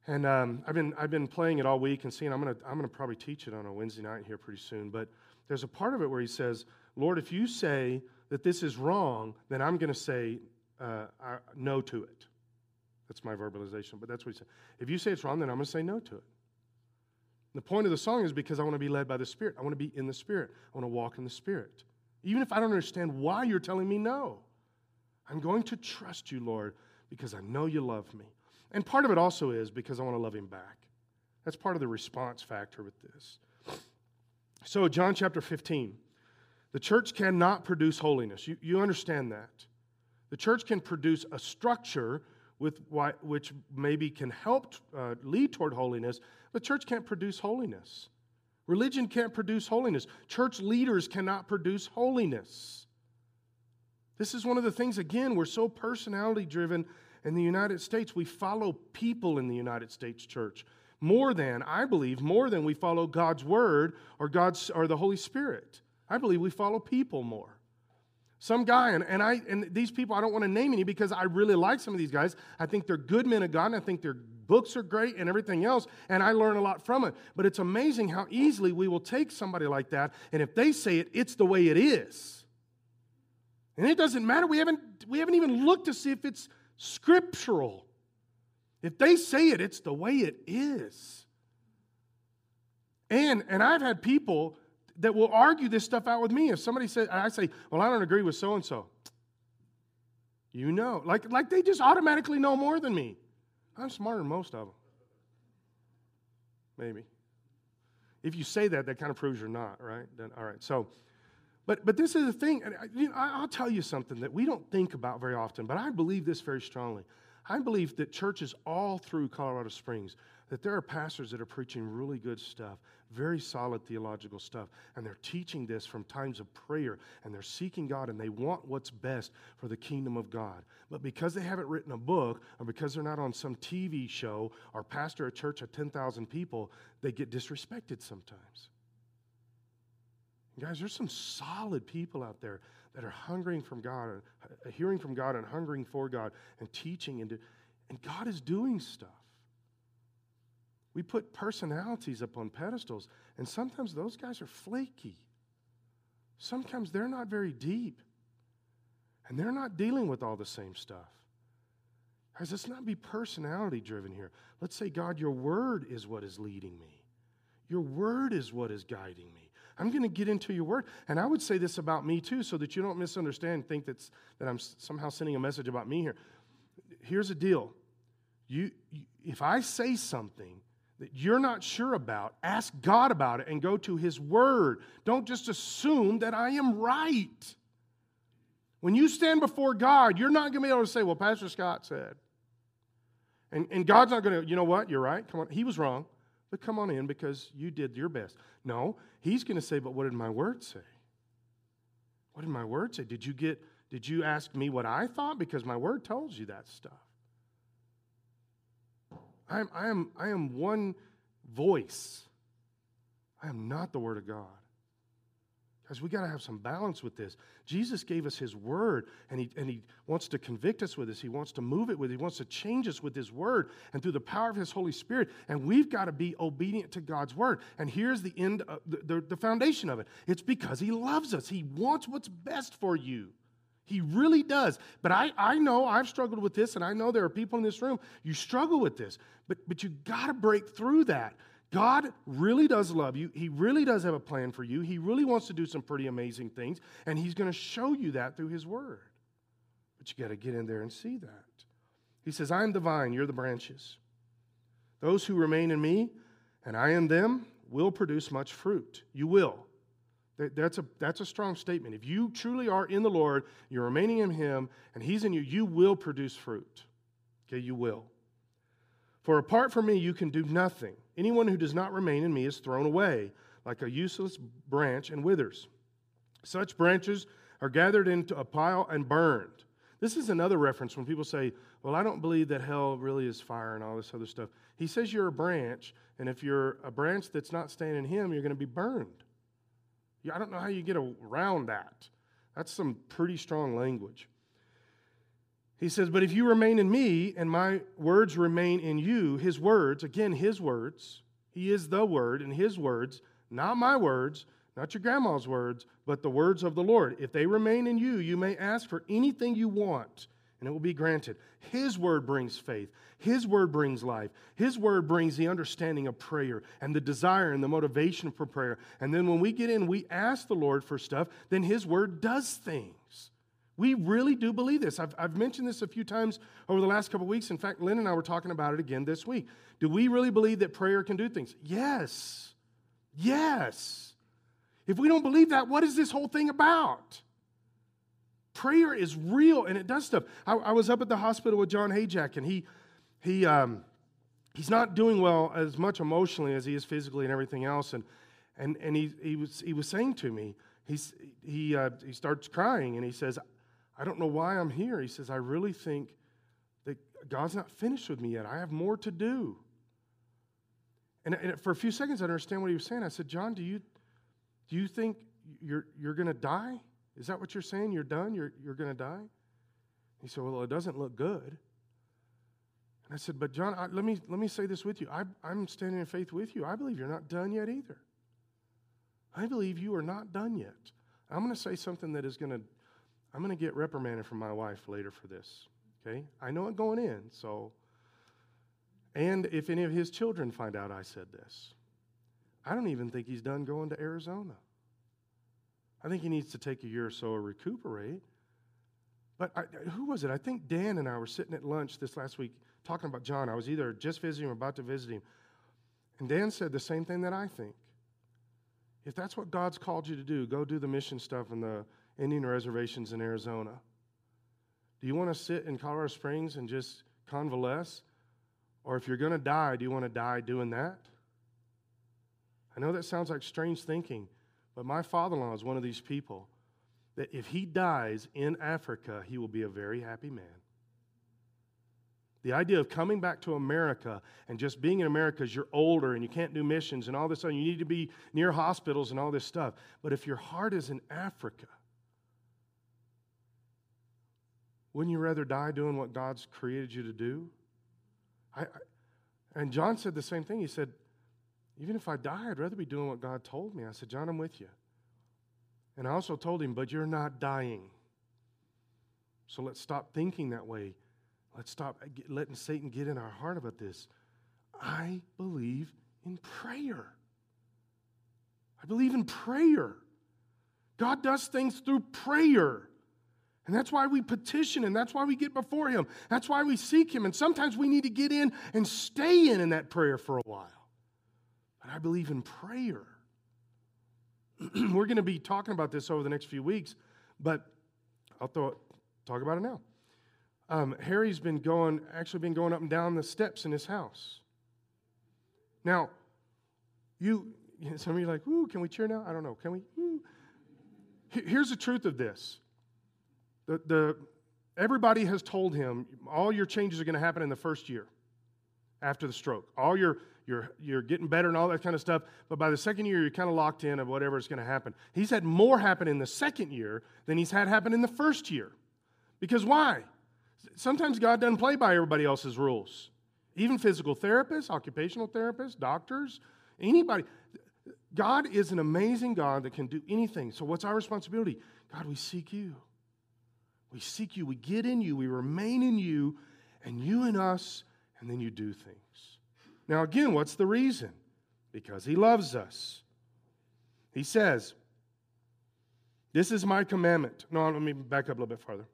S1: And um, I've, been, I've been playing it all week and seeing, I'm going to I'm to probably teach it on a Wednesday night here pretty soon. But there's a part of it where he says, Lord, if you say that this is wrong, then I'm going to say uh, no to it. That's my verbalization, but that's what he said. If you say it's wrong, then I'm going to say no to it. The point of the song is because I want to be led by the Spirit. I want to be in the Spirit. I want to walk in the Spirit. Even if I don't understand why you're telling me no, I'm going to trust you, Lord, because I know you love me. And part of it also is because I want to love him back. That's part of the response factor with this. So, John chapter 15, the church cannot produce holiness. You, you understand that. The church can produce a structure with why, which maybe can help uh, lead toward holiness. The church can't produce holiness. Religion can't produce holiness. Church leaders cannot produce holiness. This is one of the things, again, we're so personality driven in the United States. We follow people in the United States church more than, I believe, more than we follow God's word or God's or the Holy Spirit. I believe we follow people more. Some guy, and, and I and these people I don't want to name any because I really like some of these guys. I think they're good men of God, and I think their books are great and everything else, and I learn a lot from it. But it's amazing how easily we will take somebody like that, and if they say it, it's the way it is. And it doesn't matter. We haven't, we haven't even looked to see if it's scriptural. If they say it, it's the way it is. And, and I've had people that will argue this stuff out with me. If somebody says, I say, well, I don't agree with so and so. You know, like, like they just automatically know more than me. I'm smarter than most of them. Maybe. If you say that, that kind of proves you're not, right? Then, all right. So, but, but this is the thing, and you know, I'll tell you something that we don't think about very often, but I believe this very strongly. I believe that churches all through Colorado Springs, that there are pastors that are preaching really good stuff, very solid theological stuff, and they're teaching this from times of prayer, and they're seeking God, and they want what's best for the kingdom of God. But because they haven't written a book, or because they're not on some TV show, or pastor a church of 10,000 people, they get disrespected sometimes. Guys, there's some solid people out there that are hungering from God, uh, hearing from God, and hungering for God, and teaching, and, and God is doing stuff. We put personalities up on pedestals, and sometimes those guys are flaky. Sometimes they're not very deep, and they're not dealing with all the same stuff. Guys, let's not be personality driven here. Let's say, God, your word is what is leading me, your word is what is guiding me. I'm going to get into your word. And I would say this about me too, so that you don't misunderstand and think that's, that I'm somehow sending a message about me here. Here's the deal you, you, if I say something that you're not sure about, ask God about it and go to His Word. Don't just assume that I am right. When you stand before God, you're not going to be able to say, Well, Pastor Scott said. And, and God's not going to, you know what? You're right. Come on. He was wrong but come on in because you did your best. No, he's going to say, but what did my word say? What did my word say? Did you get did you ask me what I thought because my word tells you that stuff? I am I am I am one voice. I am not the word of God. Guys, we got to have some balance with this. Jesus gave us his word, and he, and he wants to convict us with this. He wants to move it with He wants to change us with his word and through the power of his Holy Spirit. And we've got to be obedient to God's word. And here's the end, of the, the, the foundation of it it's because he loves us, he wants what's best for you. He really does. But I, I know I've struggled with this, and I know there are people in this room, you struggle with this. But, but you got to break through that. God really does love you. He really does have a plan for you. He really wants to do some pretty amazing things, and He's going to show you that through His Word. But you got to get in there and see that. He says, I am the vine, you're the branches. Those who remain in me, and I in them, will produce much fruit. You will. That's a, that's a strong statement. If you truly are in the Lord, you're remaining in Him, and He's in you, you will produce fruit. Okay, you will. For apart from me, you can do nothing. Anyone who does not remain in me is thrown away like a useless branch, and withers. Such branches are gathered into a pile and burned. This is another reference when people say, Well, I don't believe that hell really is fire and all this other stuff. He says you're a branch, and if you're a branch that's not staying in Him, you're going to be burned. I don't know how you get around that. That's some pretty strong language. He says, But if you remain in me and my words remain in you, his words, again, his words, he is the word, and his words, not my words, not your grandma's words, but the words of the Lord. If they remain in you, you may ask for anything you want, and it will be granted. His word brings faith. His word brings life. His word brings the understanding of prayer and the desire and the motivation for prayer. And then when we get in, we ask the Lord for stuff, then His word does things. We really do believe this. I've, I've mentioned this a few times over the last couple of weeks. In fact, Lynn and I were talking about it again this week. Do we really believe that prayer can do things? Yes. Yes. If we don't believe that, what is this whole thing about? Prayer is real and it does stuff. I, I was up at the hospital with John Hayjack, and he, he, um, he's not doing well as much emotionally as he is physically and everything else. And, and, and he, he, was, he was saying to me, he's, he, uh, he starts crying and he says, I don't know why I'm here. He says, I really think that God's not finished with me yet. I have more to do. And, and for a few seconds, I understand what he was saying. I said, John, do you, do you think you're, you're going to die? Is that what you're saying? You're done? You're, you're going to die? He said, Well, it doesn't look good. And I said, But John, I, let, me, let me say this with you. I, I'm standing in faith with you. I believe you're not done yet either. I believe you are not done yet. I'm going to say something that is going to, I'm going to get reprimanded from my wife later for this. Okay? I know it going in, so. And if any of his children find out I said this, I don't even think he's done going to Arizona. I think he needs to take a year or so to recuperate. But I, who was it? I think Dan and I were sitting at lunch this last week talking about John. I was either just visiting or about to visit him. And Dan said the same thing that I think. If that's what God's called you to do, go do the mission stuff in the Indian reservations in Arizona. Do you want to sit in Colorado Springs and just convalesce? Or if you're going to die, do you want to die doing that? I know that sounds like strange thinking, but my father in law is one of these people that if he dies in Africa, he will be a very happy man. The idea of coming back to America and just being in America because you're older and you can't do missions and all this stuff, you need to be near hospitals and all this stuff. But if your heart is in Africa, wouldn't you rather die doing what God's created you to do? I, I, and John said the same thing. He said, even if I die, I'd rather be doing what God told me. I said, John, I'm with you. And I also told him, but you're not dying. So let's stop thinking that way. Let's stop uh, letting Satan get in our heart about this. I believe in prayer. I believe in prayer. God does things through prayer. And that's why we petition and that's why we get before Him. That's why we seek Him. And sometimes we need to get in and stay in in that prayer for a while. But I believe in prayer. We're going to be talking about this over the next few weeks, but I'll throw talk about it now. Um, Harry's been going, actually been going up and down the steps in his house. Now, you, some of you are like, ooh, can we cheer now? I don't know. Can we? Ooh. Here's the truth of this. The, the, everybody has told him all your changes are going to happen in the first year after the stroke. All your you're, you're getting better and all that kind of stuff. But by the second year, you're kind of locked in of whatever is going to happen. He's had more happen in the second year than he's had happen in the first year. Because why? Sometimes God doesn't play by everybody else's rules. Even physical therapists, occupational therapists, doctors, anybody. God is an amazing God that can do anything. So, what's our responsibility? God, we seek you. We seek you. We get in you. We remain in you, and you in us, and then you do things. Now, again, what's the reason? Because he loves us. He says, This is my commandment. No, let me back up a little bit farther.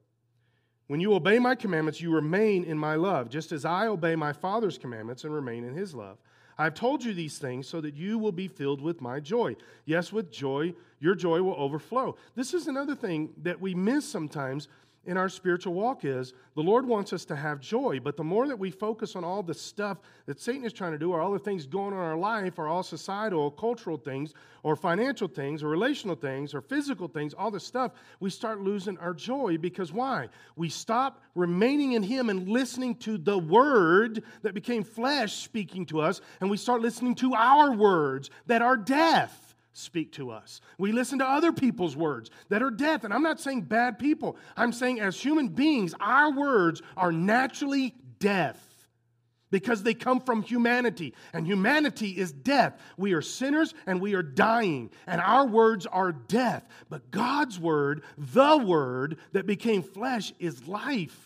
S1: When you obey my commandments, you remain in my love, just as I obey my Father's commandments and remain in his love. I've told you these things so that you will be filled with my joy. Yes, with joy, your joy will overflow. This is another thing that we miss sometimes in our spiritual walk is the Lord wants us to have joy, but the more that we focus on all the stuff that Satan is trying to do, or all the things going on in our life, or all societal, cultural things, or financial things, or relational things, or physical things, all this stuff, we start losing our joy because why? We stop remaining in Him and listening to the Word that became flesh speaking to us, and we start listening to our words that are death speak to us. We listen to other people's words that are death. And I'm not saying bad people, I'm saying as human beings, our words are naturally death because they come from humanity. And humanity is death. We are sinners and we are dying, and our words are death. But God's word, the word that became flesh, is life.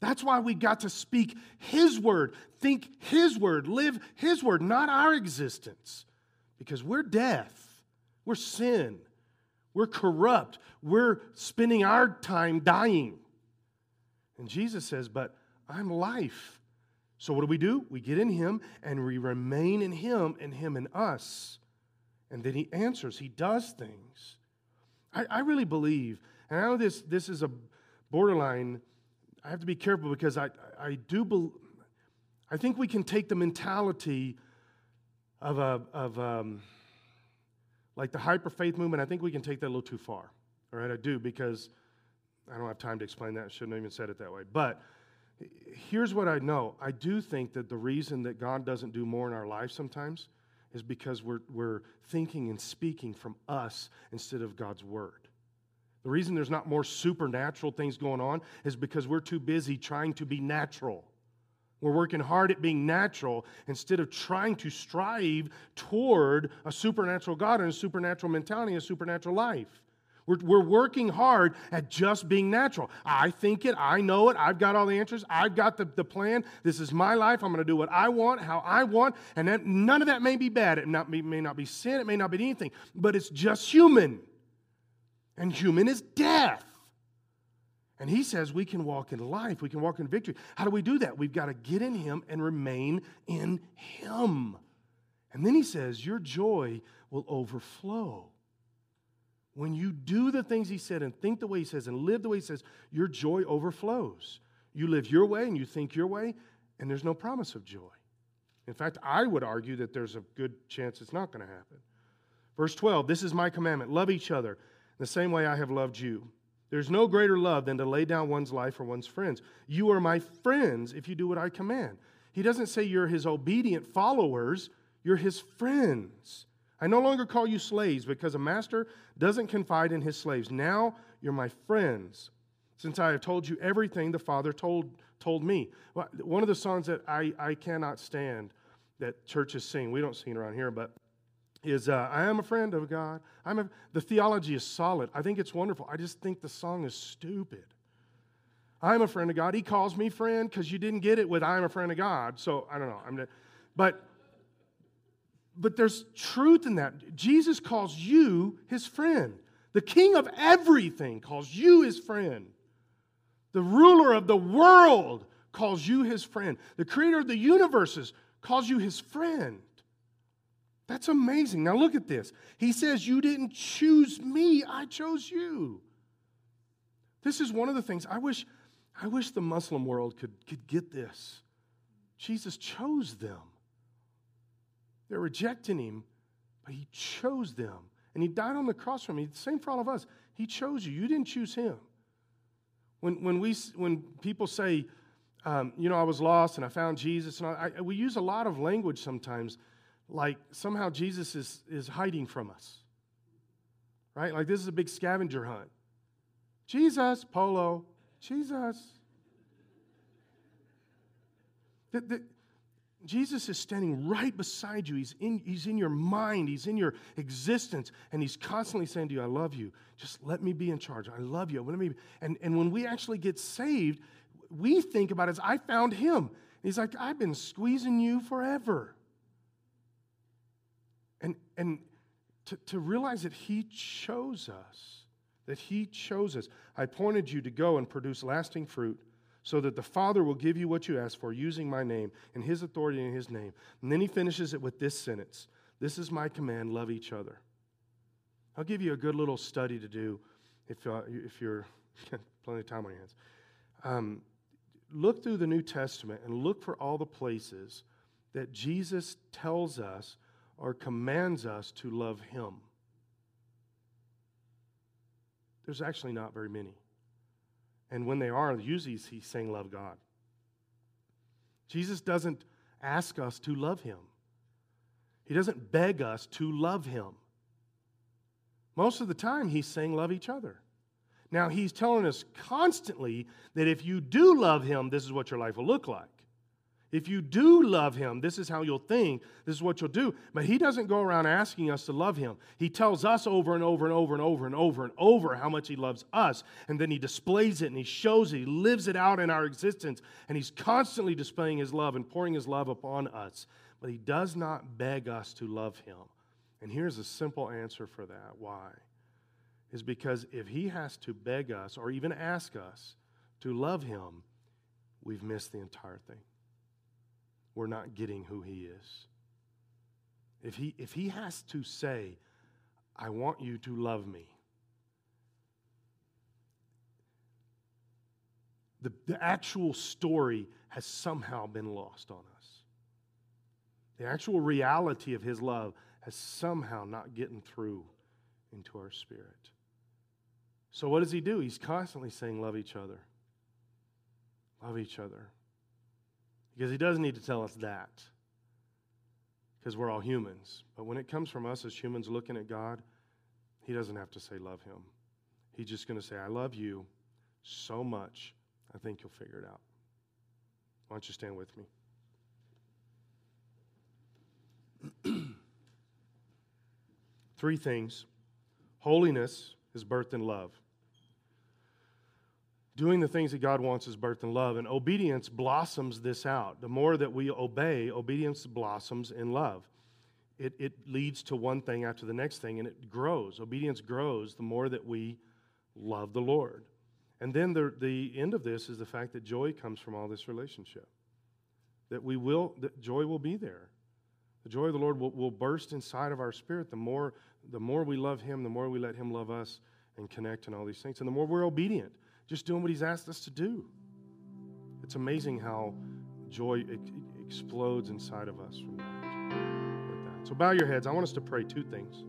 S1: That's why we got to speak His word, think His word, live His word, not our existence. Because we're death, we're sin, we're corrupt, we're spending our time dying. And Jesus says, But I'm life. So what do we do? We get in Him and we remain in Him and Him in us. And then He answers, He does things. I, I really believe, and I know this, this is a borderline, I have to be careful because I, I do believe, I think we can take the mentality of, a, of um, like the hyper faith movement, I think we can take that a little too far. All right, I do because I don't have time to explain that. I shouldn't have even said it that way. But here's what I know I do think that the reason that God doesn't do more in our life sometimes is because we're, we're thinking and speaking from us instead of God's word. The reason there's not more supernatural things going on is because we're too busy trying to be natural. We're working hard at being natural instead of trying to strive toward a supernatural God and a supernatural mentality, and a supernatural life. We're, we're working hard at just being natural. I think it, I know it, I've got all the answers, I've got the, the plan. This is my life. I'm going to do what I want, how I want, and that, none of that may be bad. It not, may not be sin, it may not be anything, but it's just human. And human is death. And he says we can walk in life, we can walk in victory. How do we do that? We've got to get in him and remain in him. And then he says, Your joy will overflow. When you do the things he said and think the way he says and live the way he says, your joy overflows. You live your way and you think your way, and there's no promise of joy. In fact, I would argue that there's a good chance it's not going to happen. Verse 12 This is my commandment love each other the same way I have loved you. There's no greater love than to lay down one's life for one's friends. You are my friends if you do what I command. He doesn't say you're his obedient followers, you're his friends. I no longer call you slaves because a master doesn't confide in his slaves. Now you're my friends, since I have told you everything the Father told, told me. One of the songs that I, I cannot stand that churches sing, we don't sing around here, but is uh, I am a friend of God. I'm a, the theology is solid. I think it's wonderful. I just think the song is stupid. I'm a friend of God. He calls me friend because you didn't get it with I'm a friend of God. So I don't know. I'm, but but there's truth in that. Jesus calls you his friend. The king of everything calls you his friend. The ruler of the world calls you his friend. The creator of the universes calls you his friend. That's amazing. Now look at this. He says, You didn't choose me, I chose you. This is one of the things I wish, I wish the Muslim world could, could get this. Jesus chose them. They're rejecting him, but he chose them. And he died on the cross for me. Same for all of us. He chose you. You didn't choose him. When, when, we, when people say, um, you know, I was lost and I found Jesus, and I, I, we use a lot of language sometimes like somehow Jesus is, is hiding from us. Right? Like this is a big scavenger hunt. Jesus, Polo, Jesus. The, the, Jesus is standing right beside you. He's in, he's in your mind, He's in your existence, and He's constantly saying to you, I love you. Just let me be in charge. I love you. Let me and, and when we actually get saved, we think about it as I found Him. He's like, I've been squeezing you forever. And, to, to realize that He chose us, that He chose us. I appointed you to go and produce lasting fruit so that the Father will give you what you ask for using my name and His authority in His name. And then He finishes it with this sentence This is my command love each other. I'll give you a good little study to do if, uh, if you're plenty of time on your hands, um, look through the New Testament and look for all the places that Jesus tells us or commands us to love Him. There's actually not very many. And when they are, usually He's saying, Love God. Jesus doesn't ask us to love Him, He doesn't beg us to love Him. Most of the time, He's saying, Love each other. Now, He's telling us constantly that if you do love Him, this is what your life will look like. If you do love him, this is how you'll think, this is what you'll do. But he doesn't go around asking us to love him. He tells us over and over and over and over and over and over how much he loves us. And then he displays it and he shows it, he lives it out in our existence. And he's constantly displaying his love and pouring his love upon us. But he does not beg us to love him. And here's a simple answer for that. Why? Is because if he has to beg us or even ask us to love him, we've missed the entire thing we're not getting who he is. If he, if he has to say, I want you to love me, the, the actual story has somehow been lost on us. The actual reality of his love has somehow not gotten through into our spirit. So, what does he do? He's constantly saying, Love each other. Love each other. Because he does need to tell us that. Because we're all humans. But when it comes from us as humans looking at God, he doesn't have to say, Love him. He's just going to say, I love you so much, I think you'll figure it out. Why don't you stand with me? Three things holiness is birthed in love. Doing the things that God wants is birth in love, and obedience blossoms this out. The more that we obey, obedience blossoms in love. It, it leads to one thing after the next thing, and it grows. Obedience grows the more that we love the Lord. And then the, the end of this is the fact that joy comes from all this relationship. That we will, that joy will be there. The joy of the Lord will, will burst inside of our spirit. The more, the more we love Him, the more we let Him love us and connect and all these things. And the more we're obedient just doing what He's asked us to do. It's amazing how joy explodes inside of us from that. So bow your heads. I want us to pray two things.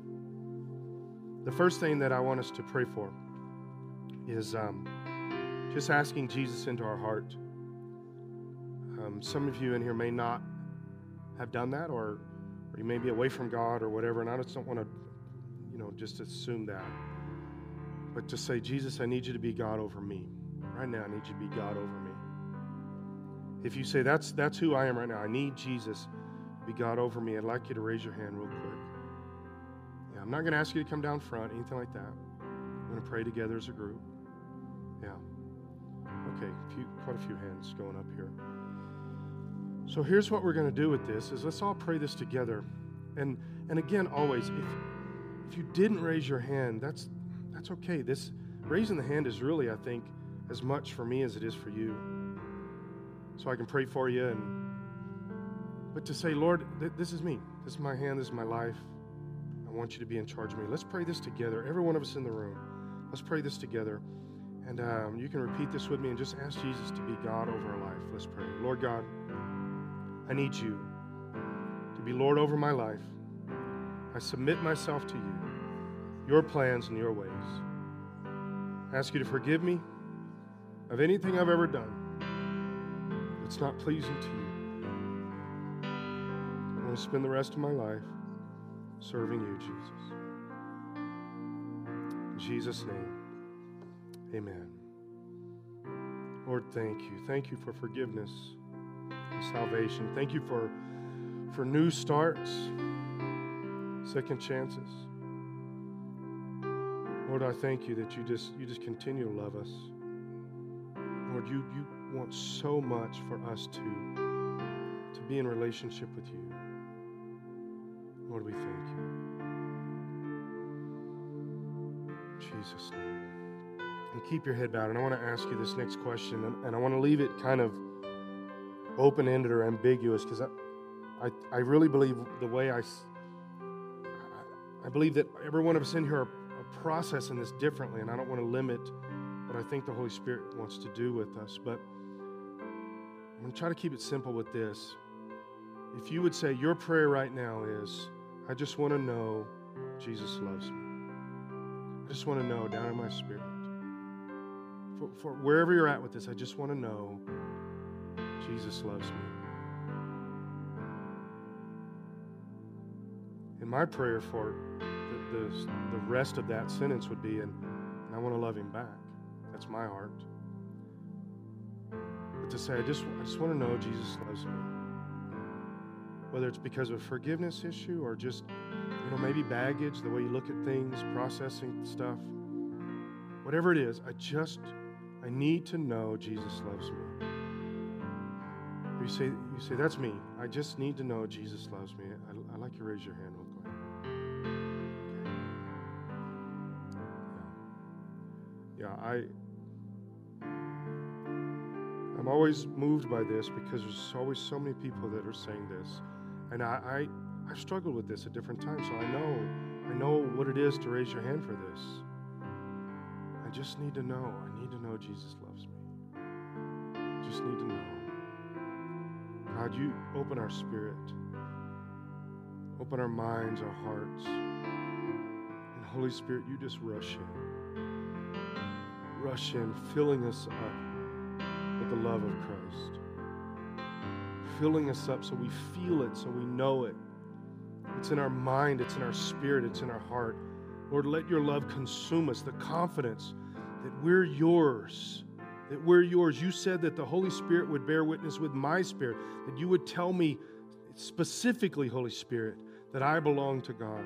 S1: The first thing that I want us to pray for is um, just asking Jesus into our heart. Um, some of you in here may not have done that, or, or you may be away from God or whatever, and I just don't want to, you know, just assume that but to say, Jesus, I need you to be God over me. Right now, I need you to be God over me. If you say, that's, that's who I am right now, I need Jesus to be God over me, I'd like you to raise your hand real quick. Yeah, I'm not going to ask you to come down front, anything like that. I'm going to pray together as a group. Yeah. Okay, few, quite a few hands going up here. So here's what we're going to do with this is let's all pray this together. And and again, always, if if you didn't raise your hand, that's that's okay. This raising the hand is really, I think, as much for me as it is for you. So I can pray for you and but to say, Lord, th- this is me. This is my hand, this is my life. I want you to be in charge of me. Let's pray this together. Every one of us in the room. Let's pray this together. And um, you can repeat this with me and just ask Jesus to be God over our life. Let's pray. Lord God, I need you to be Lord over my life. I submit myself to you your plans and your ways. I ask you to forgive me of anything I've ever done that's not pleasing to you. I want to spend the rest of my life serving you, Jesus. In Jesus' name, amen. Lord, thank you. Thank you for forgiveness and salvation. Thank you for, for new starts, second chances. Lord, I thank you that you just you just continue to love us. Lord, you, you want so much for us to, to be in relationship with you. Lord, we thank you. In Jesus' name. And keep your head bowed. And I want to ask you this next question, and, and I want to leave it kind of open ended or ambiguous because I, I, I really believe the way I, I believe that every one of us in here are processing this differently, and I don't want to limit what I think the Holy Spirit wants to do with us, but I'm going to try to keep it simple with this. If you would say, Your prayer right now is, I just want to know Jesus loves me. I just want to know down in my spirit. For, for wherever you're at with this, I just want to know Jesus loves me. And my prayer for the, the, rest of that sentence would be, and, and I want to love him back. That's my heart. But to say, I just, I just want to know Jesus loves me. Whether it's because of a forgiveness issue or just, you know, maybe baggage, the way you look at things, processing stuff. Whatever it is, I just, I need to know Jesus loves me. You say, you say, that's me. I just need to know Jesus loves me. I, I like you raise your hand yeah, I, I'm always moved by this because there's always so many people that are saying this. And I, I, I've struggled with this at different times, so I know, I know what it is to raise your hand for this. I just need to know. I need to know Jesus loves me. I just need to know. God, you open our spirit, open our minds, our hearts. And Holy Spirit, you just rush in. Rush in, filling us up with the love of Christ. Filling us up so we feel it, so we know it. It's in our mind, it's in our spirit, it's in our heart. Lord, let your love consume us, the confidence that we're yours that we're yours. You said that the Holy Spirit would bear witness with my spirit, that you would tell me specifically, Holy Spirit, that I belong to God,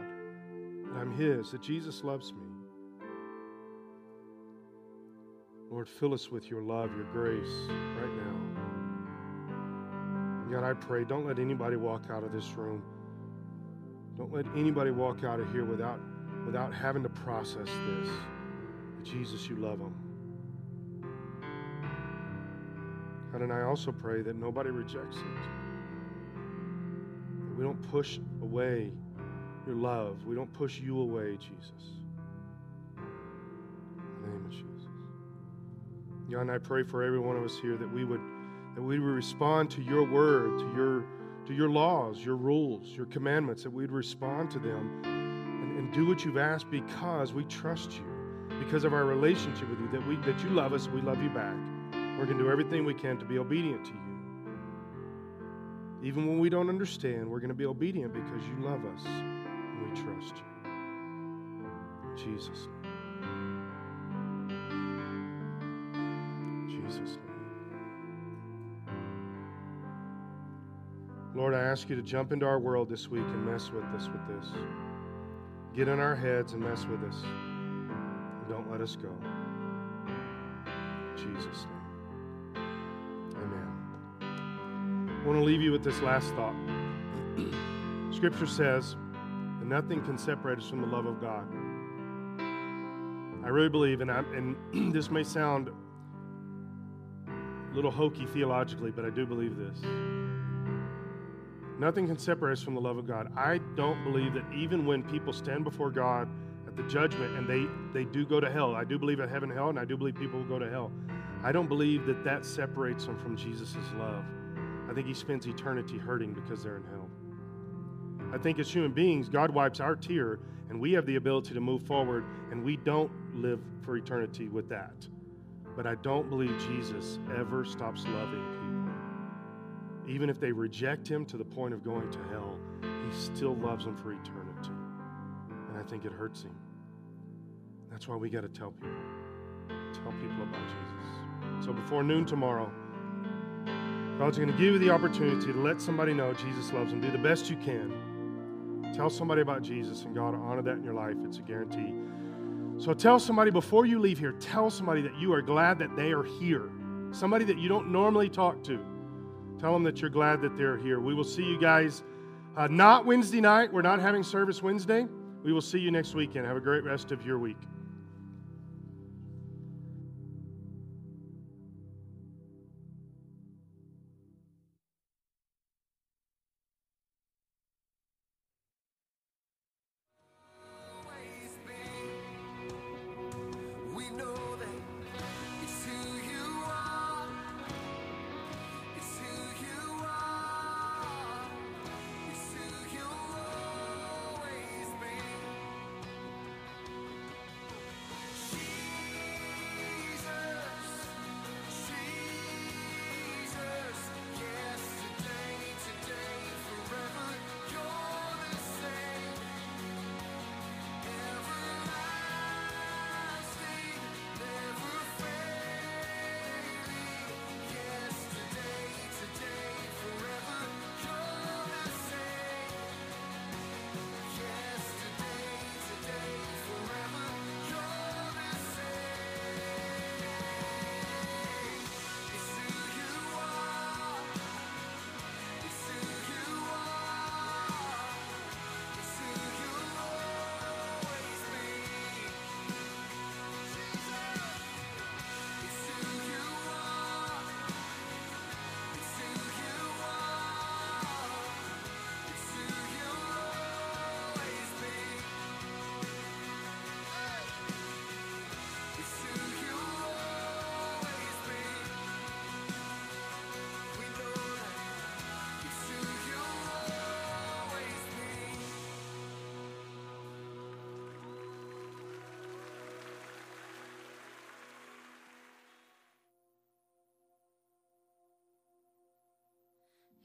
S1: that I'm His, that Jesus loves me. Lord, fill us with your love, your grace right now. God, I pray, don't let anybody walk out of this room. Don't let anybody walk out of here without, without having to process this. Jesus, you love them. God, and I also pray that nobody rejects it. That we don't push away your love. We don't push you away, Jesus. God, and I pray for every one of us here that we would that we would respond to your word, to your to your laws, your rules, your commandments, that we'd respond to them and, and do what you've asked because we trust you, because of our relationship with you, that we that you love us, we love you back. We're to do everything we can to be obedient to you. Even when we don't understand, we're going to be obedient because you love us and we trust you. In Jesus' name. Lord, I ask you to jump into our world this week and mess with us with this. Get in our heads and mess with us. And don't let us go. In Jesus' name. Amen. I want to leave you with this last thought. Scripture says that nothing can separate us from the love of God. I really believe, and, I, and this may sound a little hokey theologically, but I do believe this. Nothing can separate us from the love of God. I don't believe that even when people stand before God at the judgment and they, they do go to hell, I do believe in heaven and hell, and I do believe people will go to hell. I don't believe that that separates them from Jesus' love. I think he spends eternity hurting because they're in hell. I think as human beings, God wipes our tear, and we have the ability to move forward, and we don't live for eternity with that. But I don't believe Jesus ever stops loving. Even if they reject him to the point of going to hell, he still loves them for eternity. And I think it hurts him. That's why we got to tell people. Tell people about Jesus. So before noon tomorrow, God's going to give you the opportunity to let somebody know Jesus loves them. Do the best you can. Tell somebody about Jesus, and God will honor that in your life. It's a guarantee. So tell somebody before you leave here, tell somebody that you are glad that they are here. Somebody that you don't normally talk to. Tell them that you're glad that they're here. We will see you guys uh, not Wednesday night. We're not having service Wednesday. We will see you next weekend. Have a great rest of your week.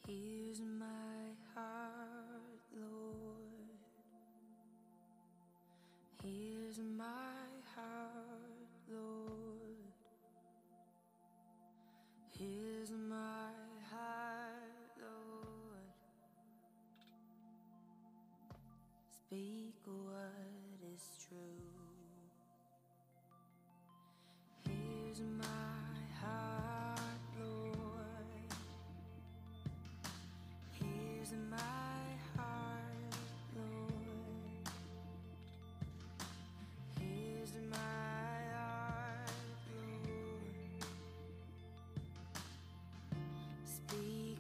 S2: Here's my